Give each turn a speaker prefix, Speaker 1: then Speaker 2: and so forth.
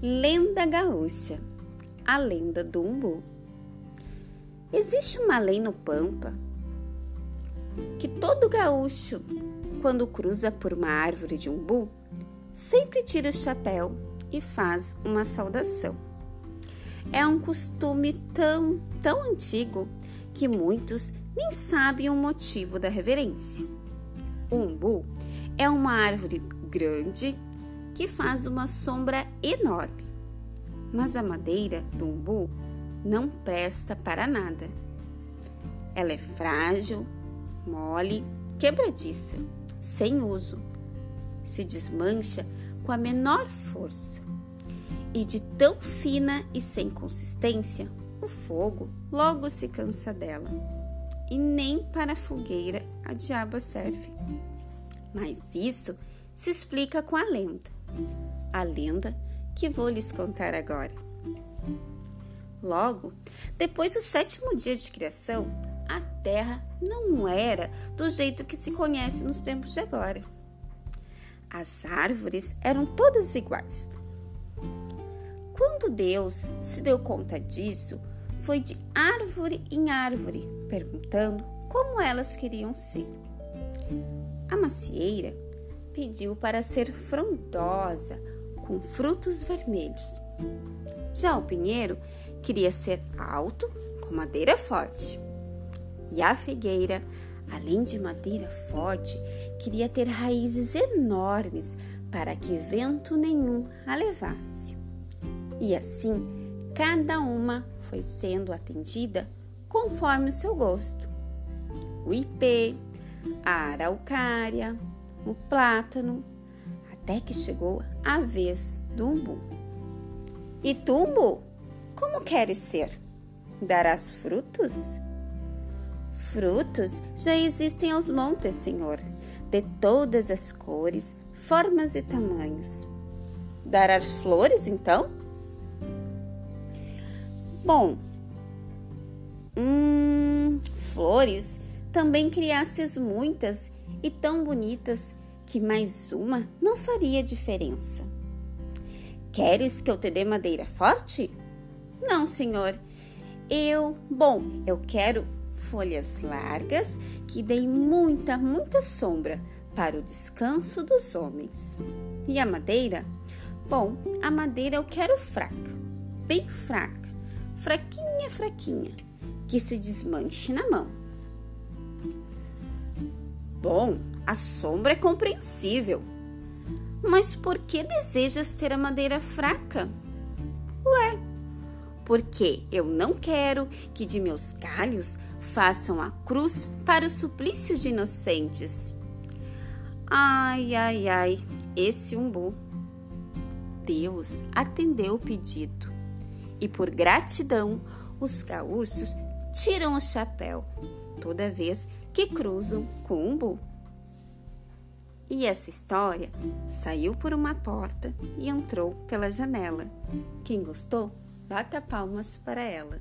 Speaker 1: Lenda Gaúcha A Lenda do Umbu Existe uma lei no Pampa que todo gaúcho, quando cruza por uma árvore de umbu, sempre tira o chapéu e faz uma saudação. É um costume tão, tão antigo que muitos nem sabem o motivo da reverência. O umbu é uma árvore grande que faz uma sombra enorme. Mas a madeira do umbu não presta para nada. Ela é frágil, mole, quebradiça, sem uso. Se desmancha com a menor força. E de tão fina e sem consistência, o fogo logo se cansa dela. E nem para a fogueira a diabo serve. Mas isso se explica com a lenda a lenda que vou lhes contar agora. Logo, depois do sétimo dia de criação, a terra não era do jeito que se conhece nos tempos de agora. As árvores eram todas iguais. Quando Deus se deu conta disso, foi de árvore em árvore, perguntando como elas queriam ser. A macieira pediu para ser frondosa, com frutos vermelhos. Já o pinheiro queria ser alto, com madeira forte. E a figueira, além de madeira forte, queria ter raízes enormes para que vento nenhum a levasse. E assim, cada uma foi sendo atendida conforme o seu gosto. O ipê, a araucária, o plátano, até que chegou a vez do umbu. E tu, umbu, como queres ser? Darás frutos? Frutos já existem aos montes, Senhor, de todas as cores, formas e tamanhos. Darás flores, então? Bom, hum, flores também criastes muitas e tão bonitas que mais uma não faria diferença. Queres que eu te dê madeira forte? Não, senhor. Eu, bom, eu quero folhas largas que deem muita, muita sombra para o descanso dos homens. E a madeira? Bom, a madeira eu quero fraca, bem fraca, fraquinha, fraquinha, que se desmanche na mão. Bom, a sombra é compreensível. Mas por que desejas ter a madeira fraca? Ué, porque eu não quero que de meus galhos façam a cruz para o suplício de inocentes. Ai, ai, ai, esse umbu. Deus atendeu o pedido e, por gratidão, os gaúchos tiram o chapéu toda vez que cruzam com um umbu. E essa história saiu por uma porta e entrou pela janela. Quem gostou, bata palmas para ela.